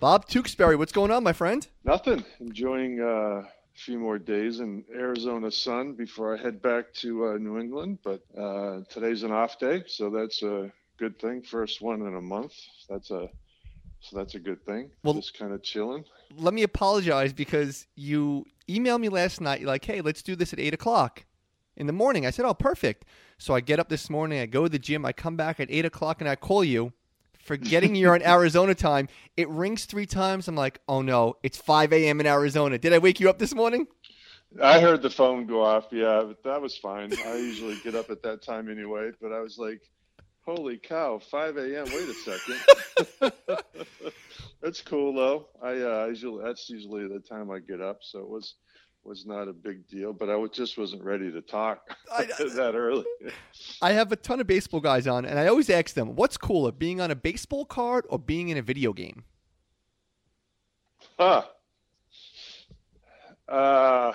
Bob Tewksbury, what's going on, my friend? Nothing. Enjoying uh, a few more days in Arizona sun before I head back to uh, New England. But uh, today's an off day, so that's a good thing. First one in a month. That's a so that's a good thing. Well- Just kind of chilling. Let me apologize because you emailed me last night. You're like, hey, let's do this at 8 o'clock in the morning. I said, oh, perfect. So I get up this morning, I go to the gym, I come back at 8 o'clock, and I call you. Forgetting you're in Arizona time, it rings three times. I'm like, oh no, it's 5 a.m. in Arizona. Did I wake you up this morning? I heard the phone go off. Yeah, but that was fine. I usually get up at that time anyway. But I was like, "Holy cow, 5 a.m. Wait a second. that's cool though. I uh, usually that's usually the time I get up, so it was was not a big deal. But I was, just wasn't ready to talk I- that early. I have a ton of baseball guys on, and I always ask them, what's cooler, being on a baseball card or being in a video game? Huh. Uh,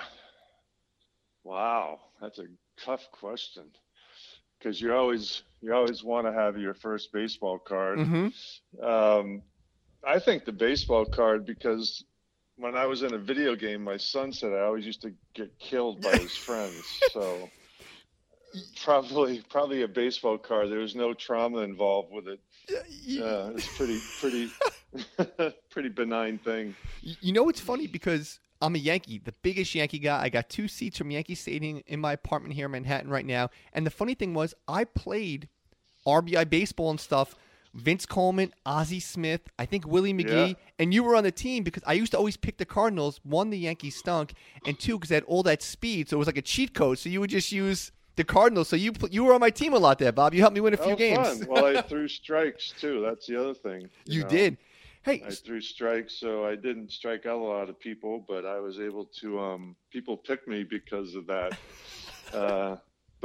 wow, that's a tough question because you always you always want to have your first baseball card. Mm-hmm. Um, I think the baseball card because when I was in a video game, my son said I always used to get killed by his friends. So probably probably a baseball card. There was no trauma involved with it. Uh, it's pretty pretty pretty benign thing. You know it's funny because I'm a Yankee, the biggest Yankee guy. I got two seats from Yankee Stadium in my apartment here in Manhattan right now. And the funny thing was, I played RBI baseball and stuff. Vince Coleman, Ozzie Smith, I think Willie McGee, Yeah. and you were on the team because I used to always pick the Cardinals. One, the Yankees stunk, and two, because they had all that speed, so it was like a cheat code. So you would just use the Cardinals. So you you were on my team a lot there, Bob. You helped me win a few oh, games. Fun. Well, I threw strikes too. That's the other thing. you know. did. Hey, I threw strikes, so I didn't strike out a lot of people, but I was able to. Um, people picked me because of that. uh,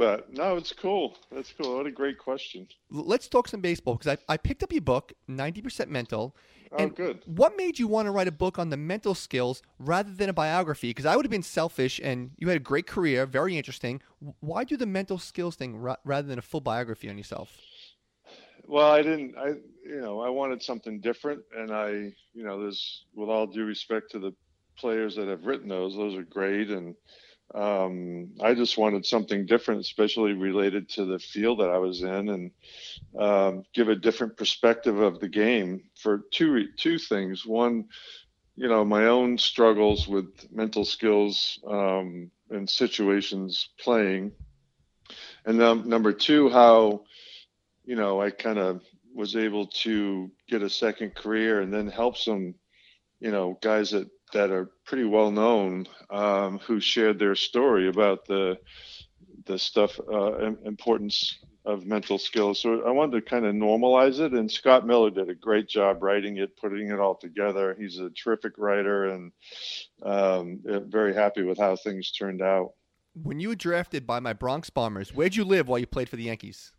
but no, it's cool. That's cool. What a great question. let's talk some baseball because I, I picked up your book, 90% Mental. Oh, good. What made you want to write a book on the mental skills rather than a biography? Because I would have been selfish, and you had a great career, very interesting. Why do the mental skills thing ra- rather than a full biography on yourself? Well, I didn't. I you know I wanted something different, and I you know there's with all due respect to the players that have written those, those are great, and um, I just wanted something different, especially related to the field that I was in, and um, give a different perspective of the game for two two things. One, you know, my own struggles with mental skills um, and situations playing, and then number two, how you know, I kind of was able to get a second career and then help some, you know, guys that, that are pretty well known um, who shared their story about the the stuff uh, importance of mental skills. So I wanted to kind of normalize it, and Scott Miller did a great job writing it, putting it all together. He's a terrific writer, and um, very happy with how things turned out. When you were drafted by my Bronx Bombers, where'd you live while you played for the Yankees?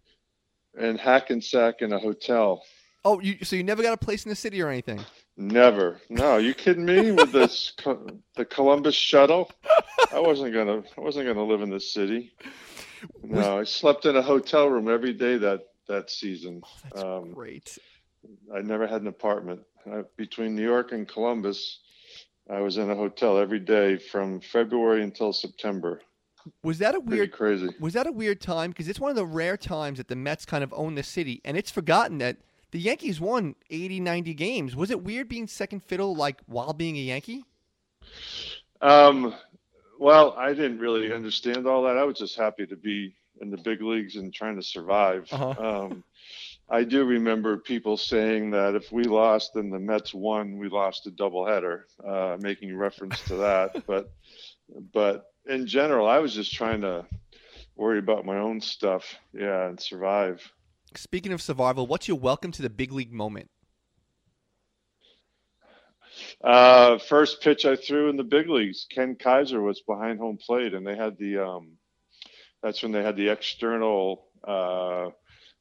And Hackensack in a hotel. Oh, you, so you never got a place in the city or anything? Never. No, you kidding me? With this the Columbus shuttle, I wasn't gonna. I wasn't gonna live in the city. No, I slept in a hotel room every day that that season. That's Um, great. I never had an apartment. I, between New York and Columbus, I was in a hotel every day from February until September. Was that a Pretty weird crazy. Was that a weird time? Because it's one of the rare times that the Mets kind of own the city, and it's forgotten that the Yankees won 80, 90 games. Was it weird being second fiddle, like while being a Yankee? Um, well, I didn't really understand all that. I was just happy to be in the big leagues and trying to survive. Uh-huh. Um, I do remember people saying that if we lost and the Mets won, we lost a doubleheader, uh, making reference to that. but, but in general, I was just trying to worry about my own stuff, yeah, and survive. Speaking of survival, what's your welcome to the big league moment? Uh, first pitch I threw in the big leagues, Ken Kaiser was behind home plate, and they had the um, that's when they had the external uh,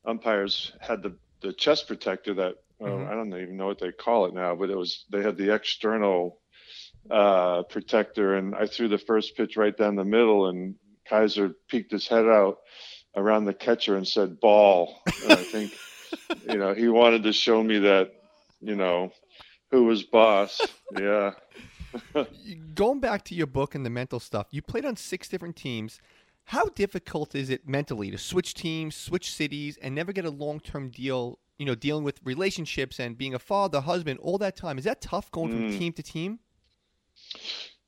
umpires had the the chest protector that uh, Mhm. I don't even know what they call it now, but it was they had the external uh, protector, and I threw the first pitch right down the middle, and Kaiser peeked his head out around the catcher and said ball. And I think you know he wanted to show me that you know who was boss. yeah. Going back to your book and the mental stuff, you played on six different teams. How difficult is it mentally to switch teams, switch cities, and never get a long term deal? You know, dealing with relationships and being a father, husband, all that time. Is that tough going mm. from team to team?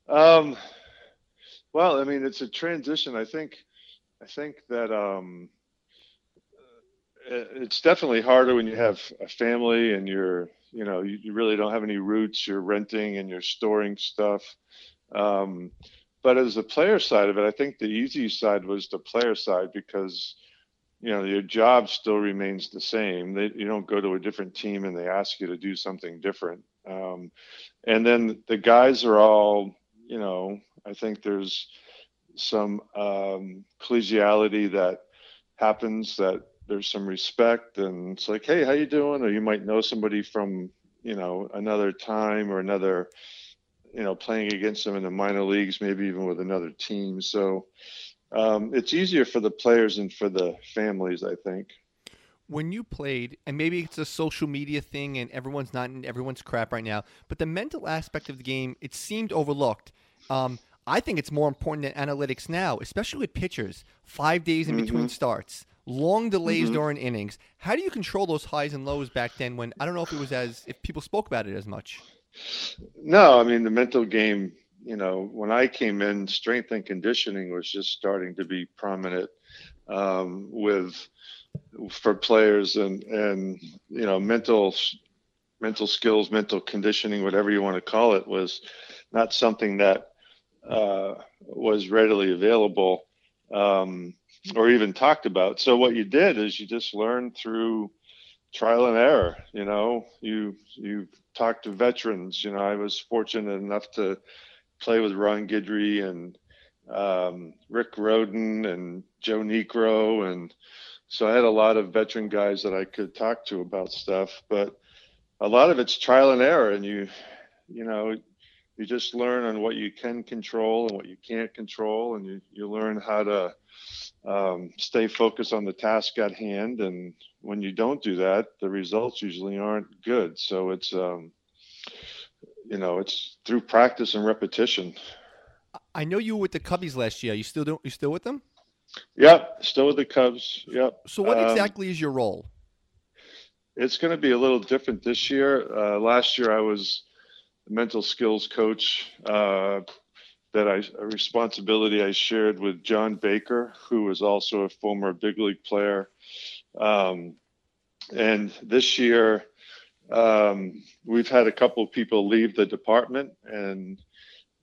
Um, well, I mean, it's a transition. I think, I think that um, it's definitely harder when you have a family and you're, you know, you, you really don't have any roots. You're renting and you're storing stuff. Um, but as the player side of it, I think the easy side was the player side because you know your job still remains the same. They, you don't go to a different team and they ask you to do something different. Um, and then the guys are all, you know, I think there's some um, collegiality that happens that there's some respect and it's like, hey, how you doing? Or you might know somebody from, you know, another time or another you know, playing against them in the minor leagues, maybe even with another team. So um, it's easier for the players and for the families, I think. When you played, and maybe it's a social media thing and everyone's not in everyone's crap right now, but the mental aspect of the game, it seemed overlooked. Um, I think it's more important than analytics now, especially with pitchers. Five days in mm-hmm. between starts, long delays mm-hmm. during innings. How do you control those highs and lows back then when I don't know if it was as if people spoke about it as much? No, I mean the mental game. You know, when I came in, strength and conditioning was just starting to be prominent um, with for players and and you know mental mental skills, mental conditioning, whatever you want to call it, was not something that uh, was readily available um, or even talked about. So what you did is you just learned through trial and error. You know, you you talked to veterans. You know, I was fortunate enough to play with Ron Guidry and um, Rick Rhoden and Joe Niekro, and so I had a lot of veteran guys that I could talk to about stuff. But a lot of it's trial and error, and you you know you just learn on what you can control and what you can't control, and you you learn how to um, stay focused on the task at hand. And when you don't do that, the results usually aren't good. So it's, um, you know, it's through practice and repetition. I know you were with the Cubbies last year. You still don't? you still with them? Yep, still with the Cubs. Yep. So what um, exactly is your role? It's going to be a little different this year. Uh, last year I was mental skills coach. Uh, that I a responsibility I shared with John Baker, who was also a former big league player. Um, and this year, um, we've had a couple of people leave the department, and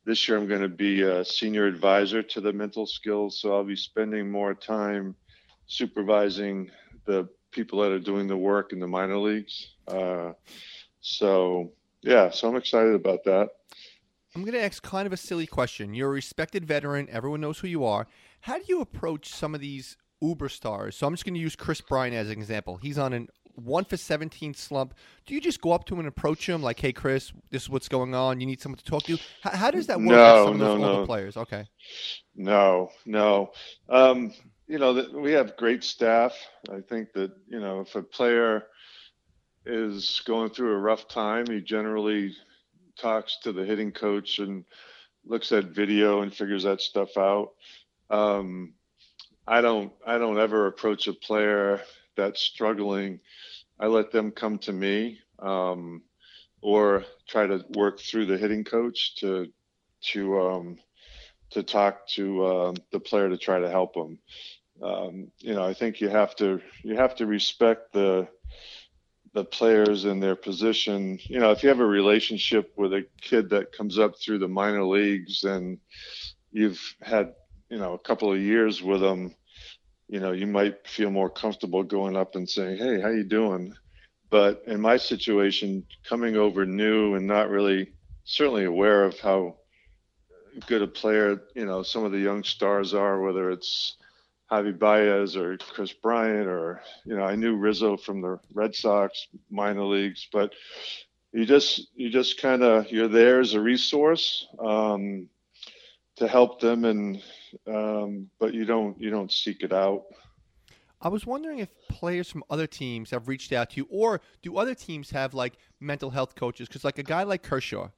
this year I'm going to be a senior advisor to the mental skills. So I'll be spending more time supervising the people that are doing the work in the minor leagues. Uh, so yeah, so I'm excited about that. I'm going to ask kind of a silly question. You're a respected veteran. Everyone knows who you are. How do you approach some of these uber stars? So I'm just going to use Kris Bryant as an example. He's on an one for 17 slump. Do you just go up to him and approach him like, "Hey, Kris, this is what's going on. You need someone to talk to." How, how does that work no, with some no, of those no. older players? Okay. No, no. Um, you know, we have great staff. I think that you know, if a player is going through a rough time, he generally talks to the hitting coach and looks at video and figures that stuff out. Um, I don't I don't ever approach a player that's struggling. I let them come to me um, or try to work through the hitting coach to to um, to talk to uh, the player to try to help them. Um, you know, I think you have to you have to respect the the players in their position. You know, if you have a relationship with a kid that comes up through the minor leagues and you've had, you know, a couple of years with them, you know, you might feel more comfortable going up and saying, "Hey, how you doing?" But in my situation, coming over new and not really certainly aware of how good a player, you know, some of the young stars are, whether it's Javy Baez or Kris Bryant or you know I knew Rizzo from the Red Sox minor leagues, but you just you just kind of you're there as a resource um, to help them, and um, but you don't you don't seek it out. I was wondering if players from other teams have reached out to you, or do other teams have like mental health coaches? Because like a guy like Kershaw,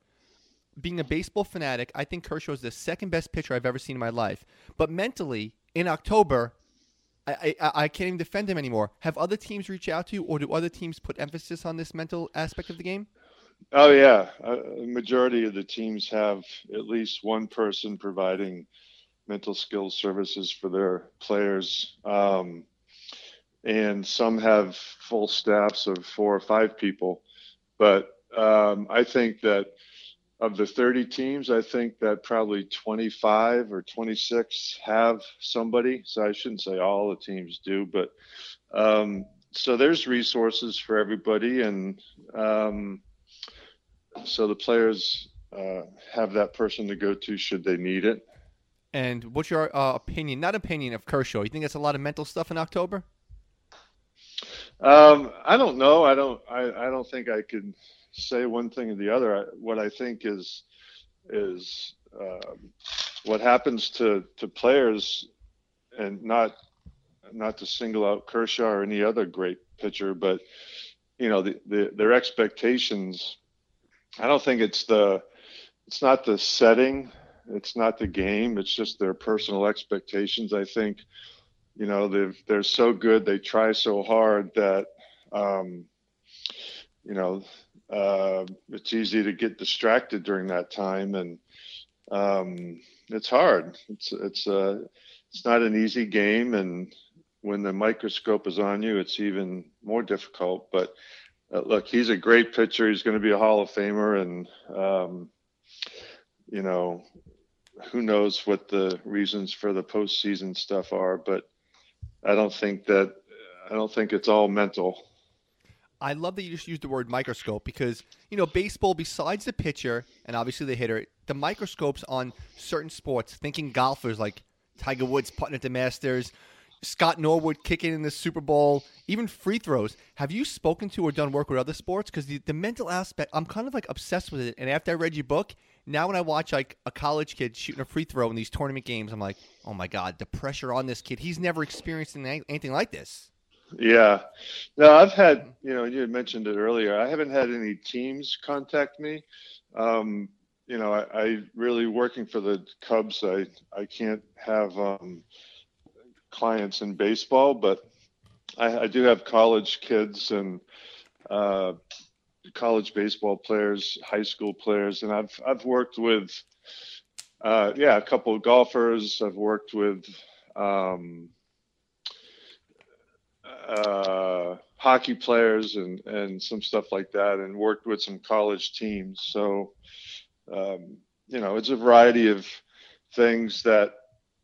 being a baseball fanatic, I think Kershaw is the second best pitcher I've ever seen in my life. But mentally, in October, I, I, I can't even defend him anymore. Have other teams reach out to you, or do other teams put emphasis on this mental aspect of the game? Oh yeah, a majority of the teams have at least one person providing mental skills services for their players, um, and some have full staffs of four or five people. But um, I think that of the 30 teams, I think that probably 25 or 26 have somebody. So I shouldn't say all the teams do, but um, so there's resources for everybody, and um, so the players uh, have that person to go to should they need it. And what's your uh, opinion? Not opinion of Kershaw. You think that's a lot of mental stuff in October? Um, I don't know. I don't. I, I don't think I could say one thing or the other. What I think is is um, what happens to to players, and not not to single out Kershaw or any other great pitcher, but you know the, the their expectations. I don't think it's the it's not the setting, it's not the game, it's just their personal expectations. I think you know they they're so good, they try so hard that um, you know uh, it's easy to get distracted during that time, and um, it's hard. It's it's uh, it's not an easy game, and when the microscope is on you, it's even more difficult. But uh, look, he's a great pitcher. He's going to be a Hall of Famer, and um, you know, who knows what the reasons for the postseason stuff are. But I don't think that I don't think it's all mental. I love that you just used the word microscope because you know baseball, besides the pitcher and obviously the hitter, the microscopes on certain sports. Thinking golfers like Tiger Woods putting at the Masters, Scott Norwood kicking in the Super Bowl, even free throws. Have you spoken to or done work with other sports? Because the, the mental aspect, I'm kind of like obsessed with it. And after I read your book, now when I watch like a college kid shooting a free throw in these tournament games, I'm like, oh my god, the pressure on this kid. He's never experienced anything like this. Yeah. No, I've had, you know, you had mentioned it earlier. I haven't had any teams contact me. Um, you know, I, I, really working for the Cubs. I, I can't have um, clients in baseball, but I, I, do have college kids and uh, college baseball players, high school players, and I've I've worked with, uh, yeah, a couple of golfers. I've worked with. Um, uh, hockey players and and some stuff like that, and worked with some college teams. So, um, you know, it's a variety of things that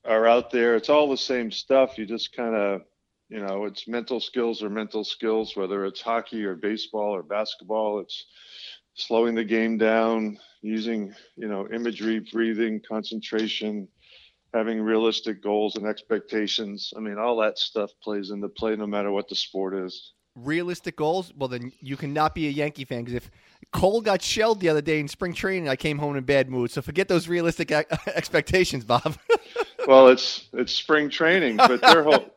are out there. It's all the same stuff. You just kind of, you know, it's mental skills or mental skills, whether it's hockey or baseball or basketball. It's slowing the game down, using, you know, imagery, breathing, concentration, having realistic goals and expectations. I mean, all that stuff plays into play no matter what the sport is. Realistic goals? Well, then you cannot be a Yankee fan because if Cole got shelled the other day in spring training, I came home in bad mood. So forget those realistic expectations, Bob. well, it's it's spring training, but their whole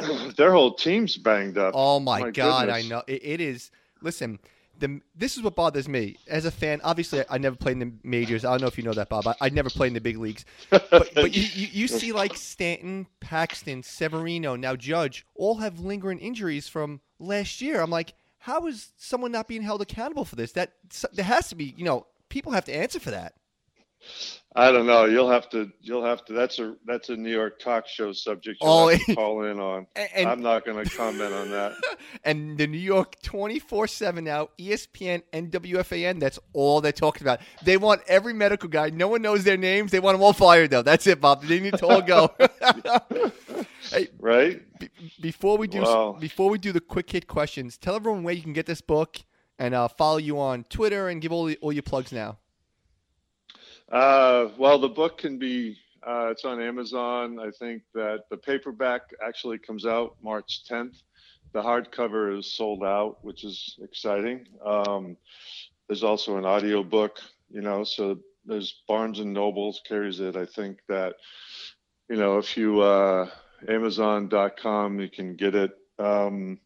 their whole team's banged up. Oh my, my god, goodness. I know it, it is. Listen, the this is what bothers me as a fan. Obviously, I, never played in the majors. I don't know if you know that, Bob. I, I never played in the big leagues. But, but you, you, you, see like Stanton, Paxton, Severino, now Judge, all have lingering injuries from last year. I'm like, how is someone not being held accountable for this? That there has to be, you know, people have to answer for that. I don't know. You'll have to. You'll have to. That's a that's a New York talk show subject. You'll oh, have to call in on. And, I'm not going to comment on that. And the New York 24 seven now, ESPN and WFAN. That's all they're talking about. They want every medical guy. No one knows their names. They want them all fired though. That's it, Bob. They need to all go. hey, right. B- before we do wow. before we do the quick hit questions, tell everyone where you can get this book and uh, follow you on Twitter and give all the, all your plugs now. Uh, well, the book can be, uh, it's on Amazon. I think that the paperback actually comes out March 10th. The hardcover is sold out, which is exciting. Um, there's also an audio book, you know, so there's Barnes and Nobles carries it. I think that, you know, if you, uh, Amazon.com. You can get it. Um,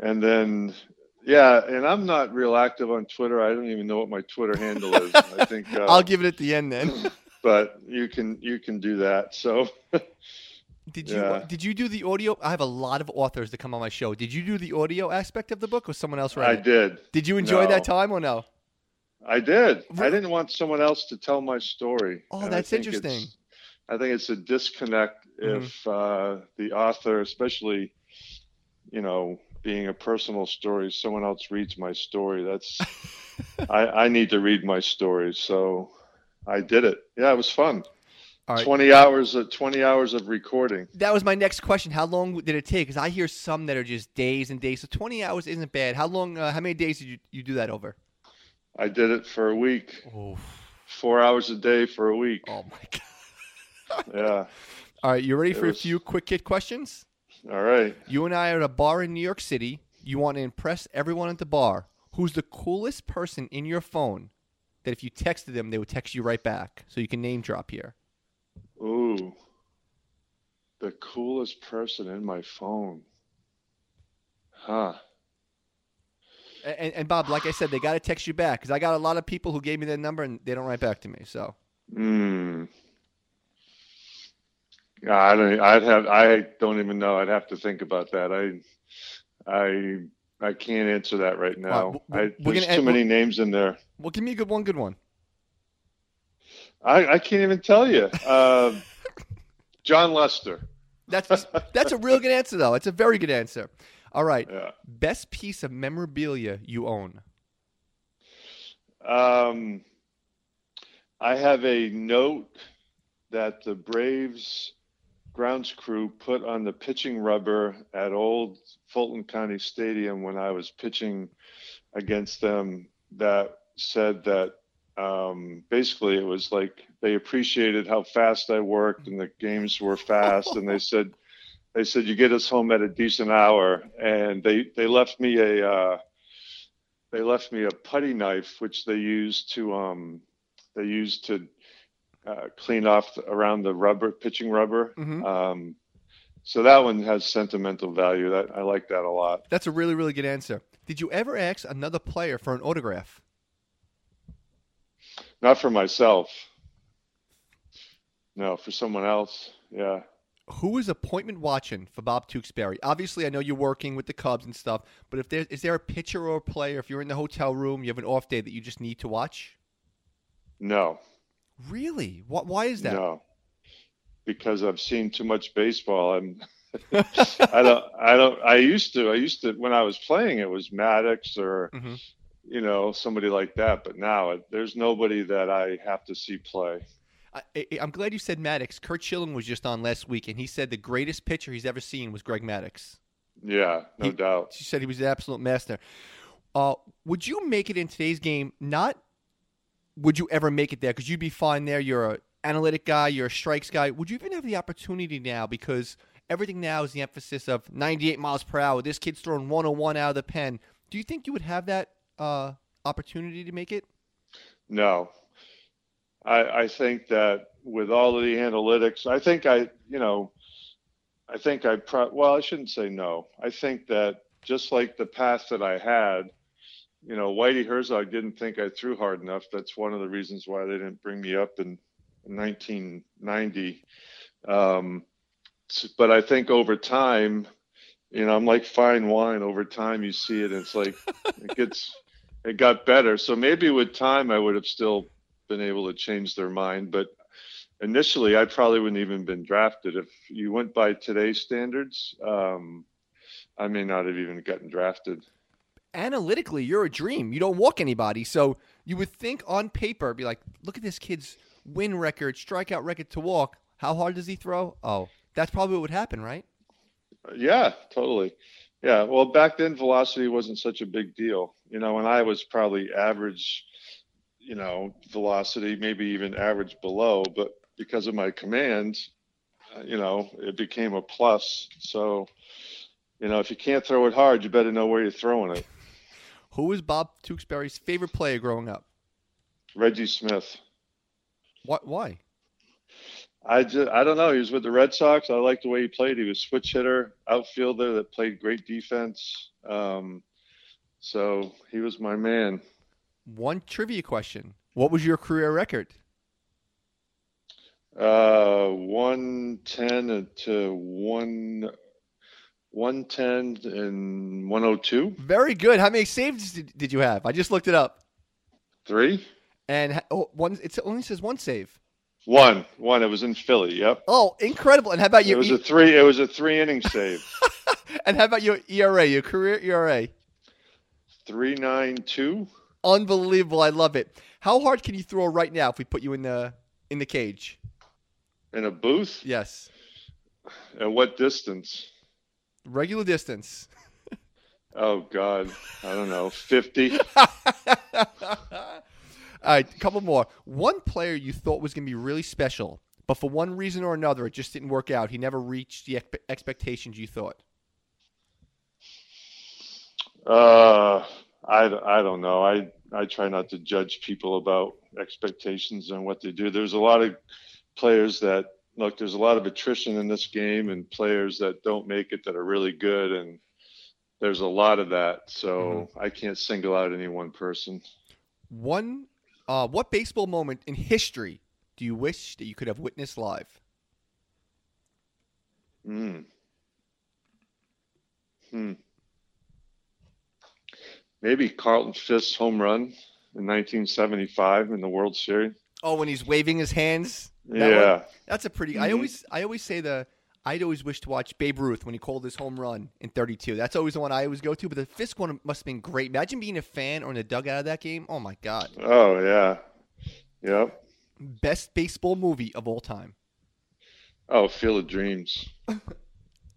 and then, yeah, and I'm not real active on Twitter. I don't even know what my Twitter handle is. I think uh, I'll give it at the end then. but you can you can do that. So Did you Yeah. did you do the audio? I have a lot of authors that come on my show. Did you do the audio aspect of the book, or someone else read I it? did. Did you enjoy that time or no? I did. I didn't want someone else to tell my story. Oh, And that's think interesting. I think it's a disconnect Mhm. if uh, the author, especially, you know, being a personal story, someone else reads my story. That's I, I need to read my story, so I did it. Yeah, it was fun. All right. Twenty hours of twenty hours of recording. That was my next question. How long did it take? Because I hear some that are just days and days. So twenty hours isn't bad. How long? Uh, how many days did you, you do that over? I did it for a week, Four hours a day for a week. oh my god! Yeah. All right, you ready It for was- a few quick hit questions? All right. You and I are at a bar in New York City. You want to impress everyone at the bar. Who's the coolest person in your phone that if you texted them, they would text you right back? So you can name drop here. Ooh. The coolest person in my phone. Huh. And, and Bob, like I said, they got to text you back because I got a lot of people who gave me their number and they don't write back to me. So Hmm. I don't. I'd have. I don't even know. I'd have to think about that. I, I, I can't answer that right now. I, we're there's too many names in there. well, give me a good one. Good one. I, I can't even tell you. Uh, Jon Lester. That's that's a real good answer though. It's a very good answer. All right, Yeah. best piece of memorabilia you own. Um, I have a note that the Braves grounds crew put on the pitching rubber at old Fulton County Stadium when I was pitching against them that said that um, basically it was like they appreciated how fast I worked and the games were fast. And they said they said you get us home at a decent hour. And they they left me a uh, they left me a putty knife which they used to um they used to uh, clean off around the rubber pitching rubber Mhm. um so that one has sentimental value that i like that a lot That's a really really good answer. Did you ever ask another player for an autograph? not for myself no for someone else yeah Who is appointment watching for Bob Tewksbury? Obviously, I know you're working with the Cubs and stuff, but if there is there a pitcher or a player, if you're in the hotel room, you have an off day that you just need to watch? no Really? What? Why is that? no because i've seen too much baseball i'm i don't i don't i used to i used to when i was playing it was maddux or Mhm. you know somebody like that but now it, there's nobody that i have to see play I, I, I'm glad you said Maddux. Curt Schilling was just on last week, and he said the greatest pitcher he's ever seen was Greg Maddux. yeah no He- doubt She said he was an absolute master. Uh, would you make it in today's game? Not would you ever make it there? Because you'd be fine there. You're a analytic guy. You're a strikes guy. Would you even have the opportunity now? Because everything now is the emphasis of 98 miles per hour. This kid's throwing 101 out of the pen. Do you think you would have that uh, opportunity to make it? No. I, I think that with all of the analytics, I think I, you know, I think I, pro- well, I shouldn't say no. I think that just like the path that I had, you know, Whitey Herzog didn't think I threw hard enough. That's one of the reasons why they didn't bring me up in 1990. Um, but I think over time, you know, I'm like fine wine. Over time, you see it, it's like it gets, it got better. So maybe with time, I would have still been able to change their mind. But initially, I probably wouldn't even been drafted if you went by today's standards. Um, I may not have even gotten drafted. Analytically, you're a dream. You don't walk anybody. So you would think on paper, be like, look at this kid's win record, strikeout record to walk. How hard does he throw? Oh, that's probably what would happen, right? Yeah, totally. Yeah. Well, back then, velocity wasn't such a big deal. You know, and I was probably average, you know, velocity, maybe even average below, but because of my command, uh, you know, it became a plus. So, you know, if you can't throw it hard, you better know where you're throwing it. Who was Bob Tewksbury's favorite player growing up? Reggie Smith. What? Why? I just I don't know. He was with the Red Sox. I liked the way he played. He was switch hitter, outfielder that played great defense. Um, so he was my man. One trivia question: What was your career record? Uh, one ten to one. 110 and 102. Very good. How many saves did, did you have? I just looked it up. Three. And oh, one. It only says one save. One, one. It was in Philly. Yep. Oh, incredible! And how about you? It was a three. It was a three inning save. and how about your ERA? Your career ERA? Three nine two. Unbelievable! I love it. How hard can you throw right now if we put you in the in the cage? In a booth? Yes. At what distance? Regular distance. Oh God, I don't know, fifty. All right, a couple more. One player you thought was going to be really special, but for one reason or another, it just didn't work out. He never reached the expectations you thought. Uh, I, I don't know. I, I try not to judge people about expectations and what they do. There's a lot of players that look. There's a lot of attrition in this game, and players that don't make it that are really good, and there's a lot of that. So mm-hmm. I can't single out any one person. One uh, what baseball moment in history do you wish that you could have witnessed live? Hmm. Hmm. Maybe Carlton Fisk's home run in 1975 in the World Series. Oh, when he's waving his hands. That yeah, one? that's a pretty. Mm-hmm. I always, I always say the. I'd always wish to watch Babe Ruth when he called his home run in 32. That's always the one I always go to. But the Fisk one must have been great. Imagine being a fan or in the dugout of that game. Oh my god. Oh yeah, yep. Best baseball movie of all time. Oh, Field of Dreams. and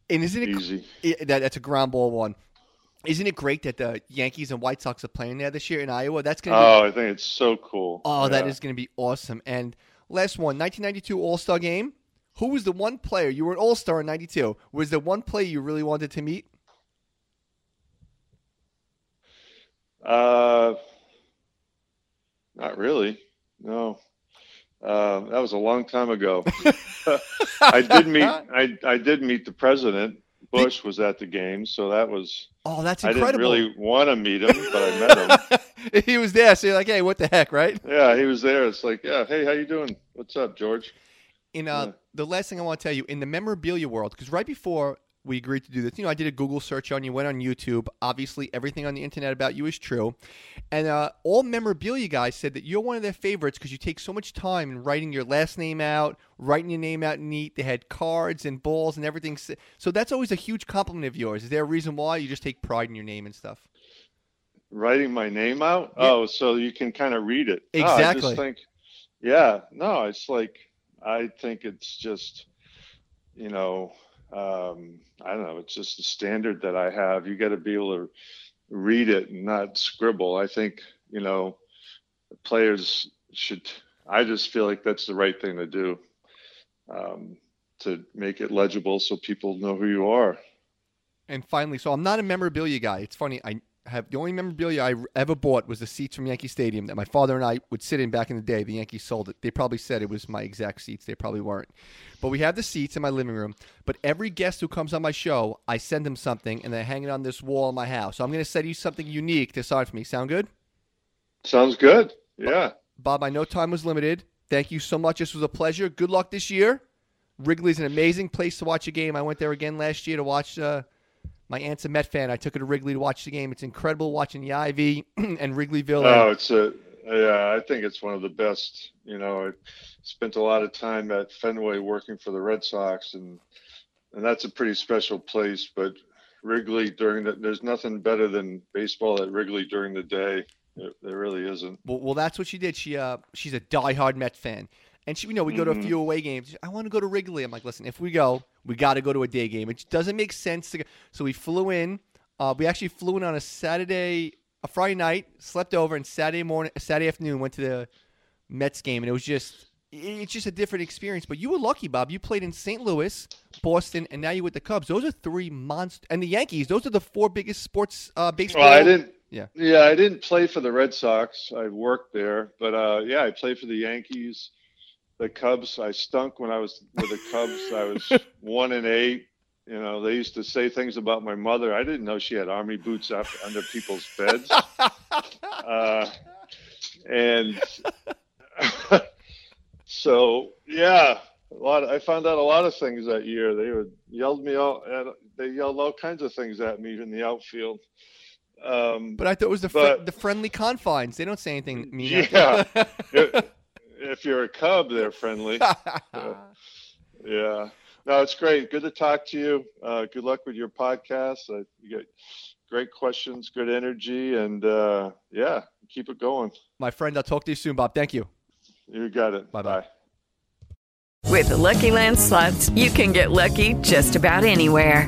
isn't it easy? It, that, that's a ground ball one. Isn't it great that the Yankees and White Sox are playing there this year in Iowa? That's gonna. Oh, be, I think it's so cool. Oh, yeah. that is gonna be awesome. And last one, 1992 All Star Game. Who was the one player you were an All Star in '92? Was the one player you really wanted to meet? Uh, not really. No. Uh, that was a long time ago. I did meet. I I did meet the president. Bush was at the game, so that was. Oh, that's incredible. I didn't really want to meet him, but I met him. he was there, so you're like, "Hey, what the heck, right?" Yeah, he was there. It's like, "Yeah, hey, how you doing? What's up, George?" In uh, yeah. the last thing I want to tell you, in the memorabilia world, because right before we agreed to do this, you know, I did a Google search on you, went on YouTube. Obviously, everything on the internet about you is true. And uh, all memorabilia guys said that you're one of their favorites because you take so much time in writing your last name out, writing your name out neat. They had cards and balls and everything. So that's always a huge compliment of yours. Is there a reason why you just take pride in your name and stuff? Writing my name out? Yeah. Oh, so you can kind of read it. Exactly. Oh, I just think, yeah, no, it's like I think it's just, you know, um, I don't know. It's just the standard that I have. You got to be able to read it and not scribble. I think, you know, players should. I just feel like that's the right thing to do um, to make it legible so people know who you are. And finally, so I'm not a memorabilia guy. It's funny. I have the only memorabilia I ever bought was the seats from Yankee Stadium that my father and I would sit in back in the day. The Yankees sold it. They probably said it was my exact seats. They probably weren't. But we have the seats in my living room. But every guest who comes on my show, I send them something and they hang it on this wall in my house. So I'm going to send you something unique to sign for me. Sound good? Sounds good. Yeah. Bob, I know time was limited. Thank you so much. This was a pleasure. Good luck this year. Wrigley's an amazing place to watch a game. I went there again last year to watch. Uh, my aunt's a Met fan. I took her to Wrigley to watch the game. It's incredible watching the Ivy and Wrigleyville. Oh, it's a yeah. I think it's one of the best. You know, I spent a lot of time at Fenway working for the Red Sox, and and that's a pretty special place. But Wrigley during the there's nothing better than baseball at Wrigley during the day. There, really isn't. Well, well, that's what she did. She uh, she's a diehard Met fan. And she, you know, we go to a mm-hmm. few away games. I want to go to Wrigley. I'm like, listen, if we go, we got to go to a day game. It doesn't make sense to go. So we flew in. Uh, we actually flew in on a Saturday, a Friday night, slept over, and Saturday morning, Saturday afternoon, went to the Mets game, and it was just, it's just a different experience. But you were lucky, Bob. You played in St. Louis, Boston, and now you're with the Cubs. Those are three monsters, and the Yankees. Those are the four biggest sports uh, baseball. Well, I didn't. Yeah. Yeah, I didn't play for the Red Sox. I worked there, but uh, yeah, I played for the Yankees the Cubs. I stunk when I was with the Cubs. I was one and eight. You know, they used to say things about my mother. I didn't know she had army boots up under people's beds. uh, and so, yeah, a lot. Of, I found out a lot of things that year. They would yelled me out. They yelled all kinds of things at me in the outfield. Um, but I thought it was the but- fr- the friendly confines. They don't say anything mean. Yeah. if you're a Cub, they're friendly. Yeah. No, it's great. Good to talk to you. Uh, good luck with your podcast. Uh, you got great questions, good energy, and uh, yeah, keep it going. My friend, I'll talk to you soon, Bob. Thank you. You got it. Bye-bye. Bye. With the Lucky Land slots, you can get lucky just about anywhere.